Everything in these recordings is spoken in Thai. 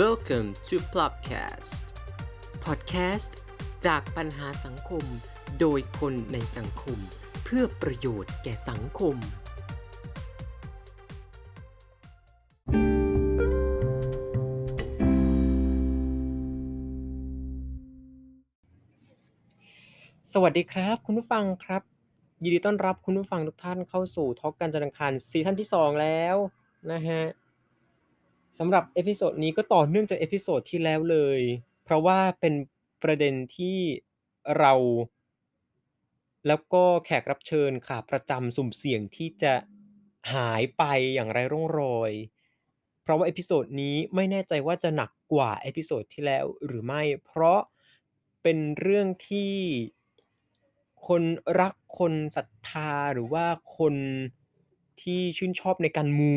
Welcome to Plopcast Podcast จากปัญหาสังคม โดยคนในสังคม เพื่อประโยชน์แก่สังคม สวัสดีครับ คุณผู้ฟังครับ ยินดีต้อนรับคุณผู้ฟังทุกท่านเข้าสู่ท็อกกันจันทร์อังคารซีซั่นที่ 2 แล้วนะฮะ สำหรับ episode นี้ก็ต่อเนื่องจาก episode ที่แล้วเลย เพราะว่าเป็นประเด็นที่เรา แล้วก็แขกรับเชิญขาประจำสุ่มเสี่ยงที่จะหายไปอย่างไร้ร่องรอย เพราะว่า episode นี้ไม่แน่ใจว่าจะหนักกว่า episode ที่แล้วหรือไม่ เพราะเป็นเรื่องที่คนรักคนศรัทธาหรือว่าคนที่ชื่นชอบในการมู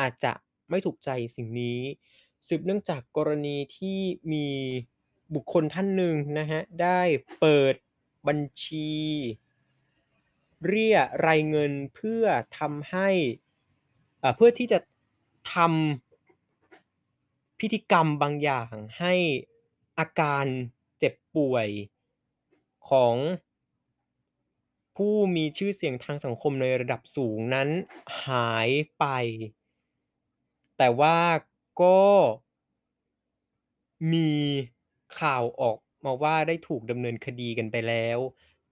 อาจจะ ไม่ถูกใจสิ่งนี้สืบเนื่องจากกรณีที่มีบุคคลท่านหนึ่งนะฮะได้เปิดบัญชี เรียรายเงินเพื่อทำให้อ่าเพื่อที่จะทำพิธีกรรมบางอย่างให้อาการเจ็บป่วยของผู้มีชื่อเสียงทางสังคมในระดับสูงนั้นหายไป แต่ว่าก็ มีข่าวออกมาว่าได้ถูกดำเนินคดีกันไปแล้ว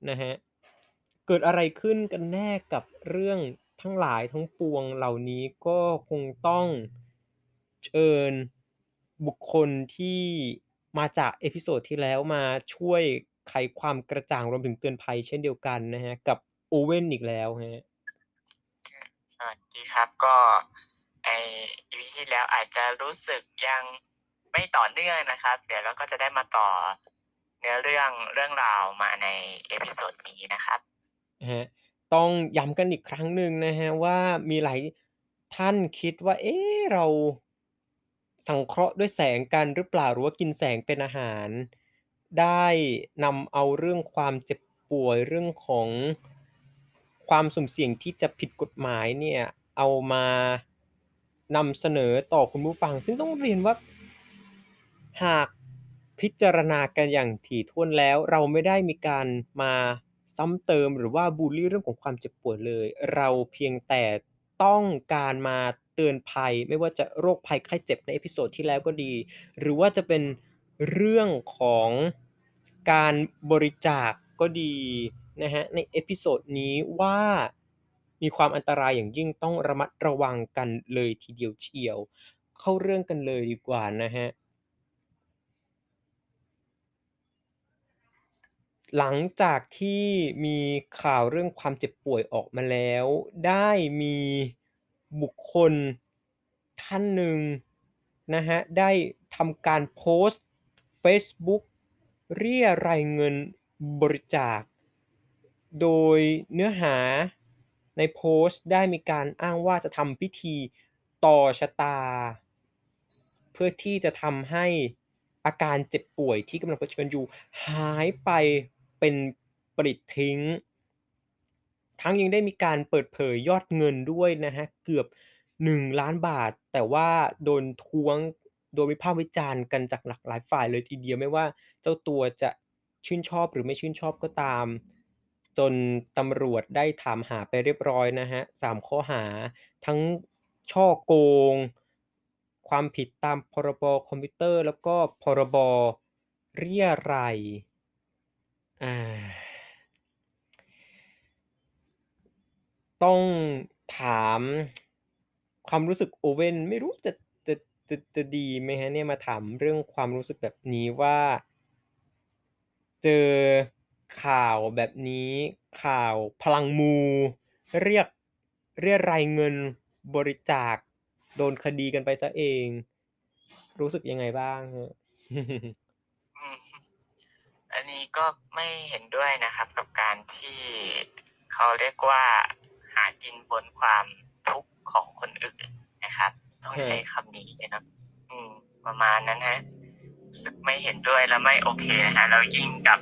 นะฮะ เกิดอะไรขึ้นกันแน่กับเรื่องทั้งหลายทั้งปวงเหล่านี้ก็คงต้องเชิญบุคคลที่มาจาก episode ที่แล้วมาช่วยไขความกระจ่างรวมถึงเตือนภัยเช่นเดียวกันนะฮะ กับโอเว่นอีกแล้วฮะ สวัสดีครับก็ อ EP ที่แล้วอาจจะรู้สึกยังไม่ต่อเนื่องนะครับ เดี๋ยวเราก็จะได้มาต่อเนื้อเรื่องเรื่องราวมาใน episode นี้นะครับนะฮะต้องย้ำกันอีกครั้งหนึ่งนะฮะว่ามีหลายท่านคิดว่า เอ๊ะเราสังเคราะห์ด้วยแสงกันหรือเปล่าหรือว่ากินแสงเป็นอาหาร ได้นำเอาเรื่องความเจ็บป่วยเรื่องของความสุ่มเสี่ยงที่จะผิดกฎหมายเนี่ยเอามา นำเสนอต่อคุณผู้ฟัง ซึ่งต้องเรียนว่า หากพิจารณากันอย่างถี่ถ้วนแล้ว เราไม่ได้มีการมาซ้ำเติมหรือว่าบูลลี่เรื่องของความเจ็บปวยเลย เราเพียงแต่ต้องการมาเตือนภัย ไม่ว่าจะโรคภัยไข้เจ็บใน episode ที่แล้วก็ดี หรือว่าจะเป็นเรื่องของการบริจาคก็ดีนะฮะใน episode นี้ว่า มีความอันตรายอย่างยิ่งต้องระมัดระวังกันเลยทีเดียวเชียว เข้าเรื่องกันเลยดีกว่านะฮะหลังจากที่มีข่าวเรื่องความเจ็บป่วยออกมาแล้ว ได้มีบุคคลท่านหนึ่งนะฮะได้ทำการโพสต์เฟซบุ๊กเรียรายเงินบริจาค โดยเนื้อหา ในโพสต์ได้มีการอ้างว่าจะทำพิธีต่อชะตา เพื่อที่จะทำให้อาการเจ็บป่วยที่กำลังเผชิญอยู่หายไปเป็นปลิดทิ้ง ทั้งยังได้มีการเปิดเผยยอดเงินด้วยนะฮะเกือบ 1 ล้านบาท แต่ว่าโดนท้วงโดนวิพากษ์วิจารณ์กันจากหลากหลายฝ่ายเลยทีเดียวไม่ว่าเจ้าตัวจะชื่นชอบหรือไม่ชื่นชอบก็ตาม จนตำรวจได้ถามหาไปเรียบร้อยนะฮะ3ข้อหาทั้งช่อโกง ความผิดตามพรบคอมพิวเตอร์ แล้วก็พรบเรียรัยต้องถามความรู้สึกโอเว่นไม่รู้จะจะจะจะดีไหมฮะเนี่ยมาถามเรื่องความรู้สึกแบบนี้ว่า เจอ ข่าวแบบนี้ข่าวพลังมู เรียกเรียรายเงินบริจาคโดนคดีกันไปซะเอง รู้สึกยังไงบ้างฮะอันนี้ก็ไม่เห็นด้วยนะครับ กับการที่เขาเรียกว่าหากินบนความทุกข์ของคนอื่นนะครับ ต้องใช้คำนี้เลยนะอืม ประมาณนั้นฮะรู้สึกไม่เห็นด้วยและไม่โอเคนะฮะแล้วยิ่งกับ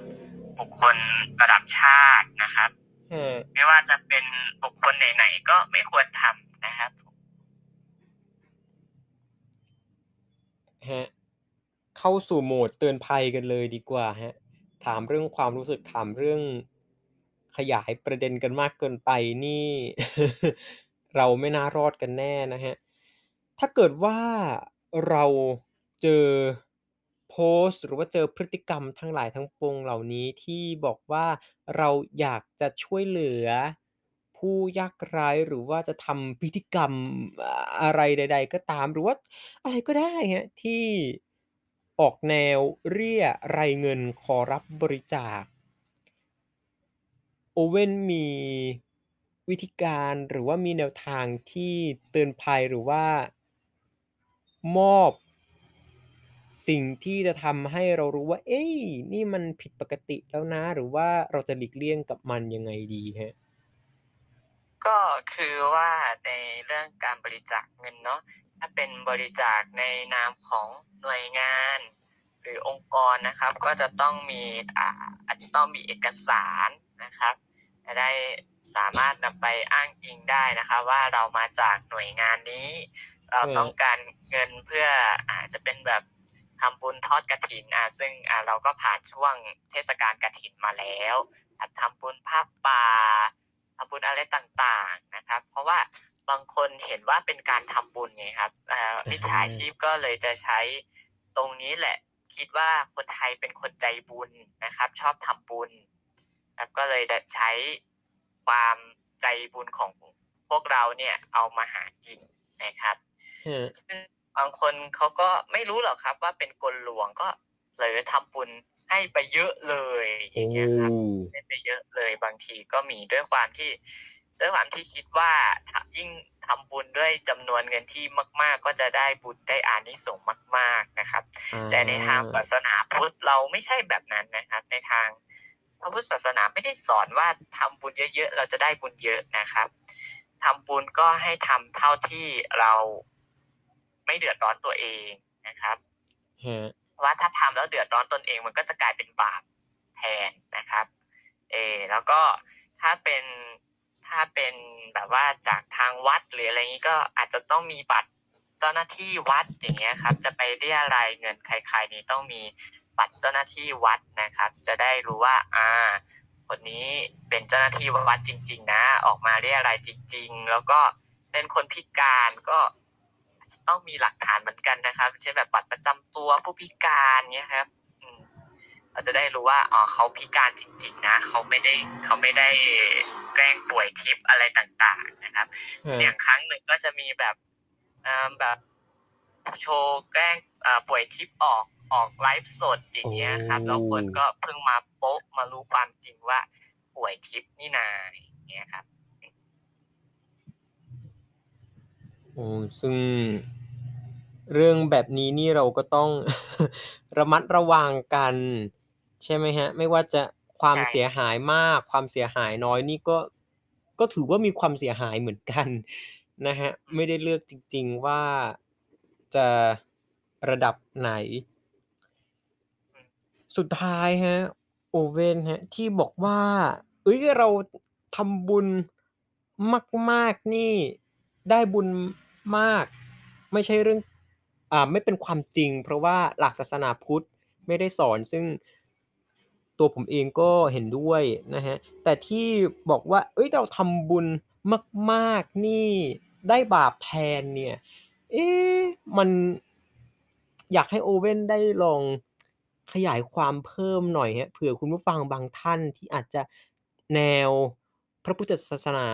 บุคคลระดับชาตินะครับฮะไม่ว่าจะเป็นบุคคลไหนๆก็ไม่ควรทำนะครับครับเข้าสู่โหมดเตือนภัยกันเลยดีกว่าครับถามเรื่องความรู้สึกถามเรื่องขยายประเด็นกันมากเกินไปนี่ เราไม่น่ารอดกันแน่นะครับถ้าเกิดว่าเราเจอ โพสต์ หรือว่าเจอพฤติกรรมทั้งหลายทั้งปวงเหล่านี้ที่บอกว่า เราอยากจะช่วยเหลือผู้ยากไร้ หรือว่าจะทำพิธีกรรม อ อะไรใด ๆ ก็ตาม หรือว่าอะไรก็ได้ครับ ที่ออกแนวเรี่ยไรเงินขอรับบริจาค โอเว่นมีวิธีการ หรือว่ามีแนวทางที่เตือนภัย หรือว่า มอบ สิ่งที่จะทำให้เรารู้ว่า เอ๊ยนี่มันผิดปกติแล้วนะ หรือว่าเราจะหลีกเลี่ยงกับมันยังไงดีครับ?ก็คือว่าในเรื่องการบริจาคเงินเนาะถ้าเป็นบริจาคในนามของหน่วยงาน หรือองค์กรนะครับ ก็จะต้องมีอ่าอาจจะต้องมีเอกสารนะครับจะได้สามารถนำไปอ้างอิงได้นะครับว่าเรามาจากหน่วยงานนี้ เราต้องการเงินเพื่ออาจจะเป็นแบบ ทำบุญทอดกฐินอ่าซึ่งอ่าเราก็ผ่านช่วงเทศกาลกฐินมาแล้วอาจทำบุญผ้าป่าทำบุญอะไรต่างๆนะครับ เพราะว่าบางคนเห็นว่าเป็นการทำบุญไงครับอ่ามิจฉาชีพก็เลยจะใช้ตรงนี้แหละ คิดว่าคนไทยเป็นคนใจบุญนะครับ ชอบทำบุญครับก็เลยจะใช้ความใจบุญของพวกเราเนี่ยเอามาหากินนะครับครับซึ่ง บางคนเขาก็ไม่รู้หรอกครับ ว่าเป็นกลลวงก็เผลอทำบุญให้ไปเยอะเลยโออ้ย่างเงี้ยครับให้ไปเยอะเลยบางทีก็มีด้วยความที่ ด้วยความที่คิดว่าทยิ่งทำบุญด้วยจำนวนเงินที่มาก ๆ ก็จะได้บุญได้อานิสงส์มาก ๆนะครับอแต่ในทางศาาสนาพุทธเราไม่ใช่แบบนั้นนะครับ ในทางพระพุทธศาสนาไม่ได้สอนว่าทำบุญเยอะๆเราจะได้บุญเยอะนะครับทำบุญก็ให้ทำเท่าที่เรา ไม่เดือดร้อนตัวเองนะครับครับเพราะว่าถ้าทำแล้วเดือดร้อนตนเอง มันก็จะกลายเป็นบาปแทนนะครับเอแล้วก็ถ้าเป็นถ้าเป็นแบบว่าจากทางวัดหรืออะไรงี้ก็อาจจะต้องมีบัตรเจ้าหน้าที่วัดอย่างเงี้ยครับ จะไปเรี่ยไรเงินใคร ๆ นี่ต้องมีบัตรเจ้าหน้าที่วัดนะครับ จะได้รู้ว่าอาคนนี้เป็นเจ้าหน้าที่วัดจริง ๆ นะ ออกมาเรี่ยไรจริง ๆ แล้วก็เป็นคนพิการก็จ ต้องมีหลักฐานเหมือนกันนะครับ เช่นแบบบัตรประจำตัวผู้พิการเงี้ยครับอืมเราจะได้รู้ว่าอ๋อเขาพิการจริง ๆ นะเขาไม่ได้เขาไม่ได้แกล้งป่วยทิพย์อะไรต่าง ๆ นะครับครัอย่างบครั้งหนึ่งก็จะมีแบบอ่าแบบโชว์แกล้งอ่าป่วยทิพย์ออกออกไลฟ์สดอย่าโองเงี้ยครับแล้วคนก็้เพิ่งมาโป๊ะมารู้ความจริงว่าป่วยทิพย์นี่นาอย่างเงี้ยครับ อืม โอ้ ซึ่งเรื่องแบบนี้นี่เราก็ต้อง ระมัดระวังกัน ใช่ไหมครับ?ไม่ว่าจะควาใชมเสีย่หายมาก ความเสียหายน้อยนี่ก็ ก็ถือว่ามีความเสียหายเหมือนกันนะครับอืมไม่ได้เลือกจริง ๆ ว่าจะระดับไหน อืมสุดท้ายครับโอเว่นครับที่บอกว่าเฮ้ยเราทำบุญมาก ๆ นี่ได้บุญ มาก ไม่ใช่เรื่องอ่าไม่เป็นความจริง เพราะว่าหลักศาสนาพุทธไม่ได้สอนซึ่งตัวผมเองก็เห็นด้วยนะครับแต่ที่บอกว่าเฮ้ยเราทำบุญมากๆนี่ได้บาปแทนเนี่ย เอ๊มันอยากให้โอเว่นได้ลองขยายความเพิ่มหน่อยครับเผื่อคุณผู้ฟังบางท่านที่อาจจะแนวพระพุทธศาสนา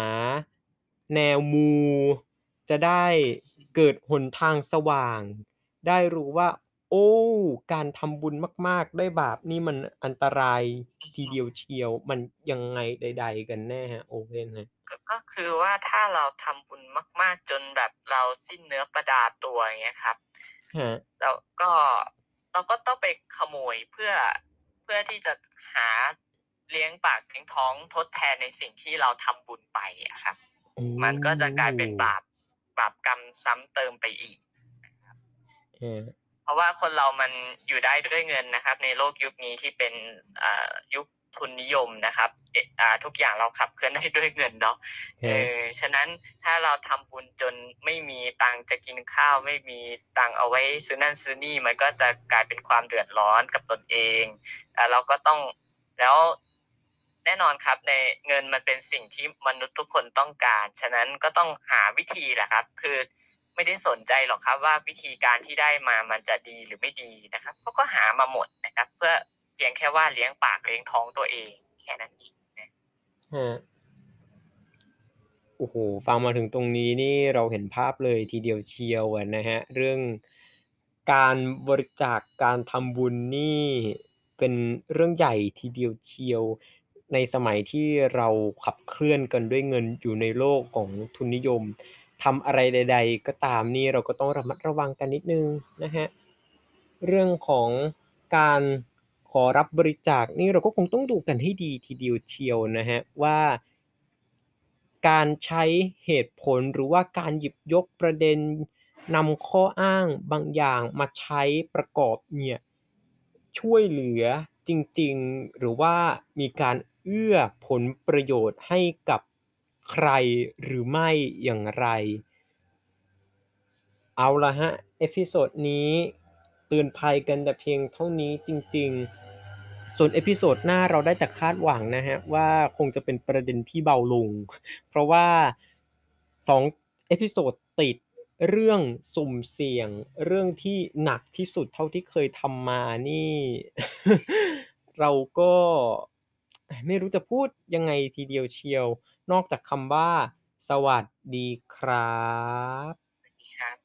แนวมู จะได้เกิดหนทางสว่าง ได้รู้ว่า โอ้ การทำบุญมาก ๆ ได้บาปนี่มันอันตรายอือฮทีเดีึยวเชียว มันยังไงใด ๆ กันแน่ครับโอเว่นครับ?ก็ก็คือว่าถ้าเราทำบุญมาก ๆ จนแบบเราสิ้นเนื้อประดาตัวอย่างเงี้ยครับครับเราก็เราก็ต้องไปขโมยเพื่อเพื่อที่จะหาเลี้ยงปากเลี้ยงท้องทดแทนในสิ่งที่เราทำบุญไปอะครับโอ้มันก็จะกลายเป็นบาปส บาปกรรมซ้ำเติมไปอีกนะครับครับเพราะว่าคนเรามันอยู่ได้ด้วยเงินนะครับ ในโลกยุคนี้ที่เป็นอ่ายุคทุนนิยมนะครับเอะอ่าทุกอย่างเราขับเคลื่อนได้ด้วยเงินเนาะคเอรับอฉะนั้นถ้าเราทำบุญจนไม่มีตังค์จะกินข้าว ไม่มีตังค์เอาไว้ซื้อนั่นซื้อนี่มันก็จะกลายเป็นความเดือดร้อนกับตนเองอ่าเราก็ต้องแล้ว แน่นอนครับในเงินมันเป็นสิ่งที่มนุษย์ทุกคนต้องการ ฉะนั้นก็ต้องหาวิธีแหละครับ คือไม่ได้สนใจหรอกครับว่าวิธีการที่ได้มามันจะดีหรือไม่ดีนะครับเขาก็หามาหมดนะครับ เพื่อเพียงแค่ว่าเลี้ยงปากเลี้ยงท้องตัวเองแค่นั้นเองนะโอ้โฮฟังมาถึงตรงนี้นี่เราเห็นภาพเลยทีเดียวเชียวอะนะเรื่องการบริจาคการทำบุญนี่เป็นเรื่องใหญ่ทีเดียวเชียว ในสมัยที่เราขับเคลื่อนกันด้วยเงินอยู่ในโลกของทุนนิยมทำอะไรใด ๆ ก็ตามนี่เราก็ต้องระมัดระวังกันนิดนึงนะครับเรื่องของการขอรับบริจาคนี่เราก็คงต้องดูกันให้ดีทีเดียวเชียวนะครับว่า การใช้เหตุผลหรือว่าการหยิบยกประเด็นนำข้ออ้างบางอย่างมาใช้ประกอบเนี่ยช่วยเหลือจริงๆ หรือว่ามีการ เอื้อผลประโยชน์ให้กับใครหรือไม่อย่างไร เอาละครับ episode นี้เตือนภัยกันแต่เพียงเท่านี้จริง ๆ ส่วน episode หน้าเราได้แต่คาดหวังนะครับว่าคงจะเป็นประเด็นที่เบาลง เพราะว่า2 episode ติดเรื่องสุ่มเสี่ยงเรื่องที่หนักที่สุดเท่าที่เคยทำมานี่ เราก็ ไม่รู้จะพูดยังไงทีเดียวเชียว นอกจากคำว่า สวัสดีครับ สวัสดีครับ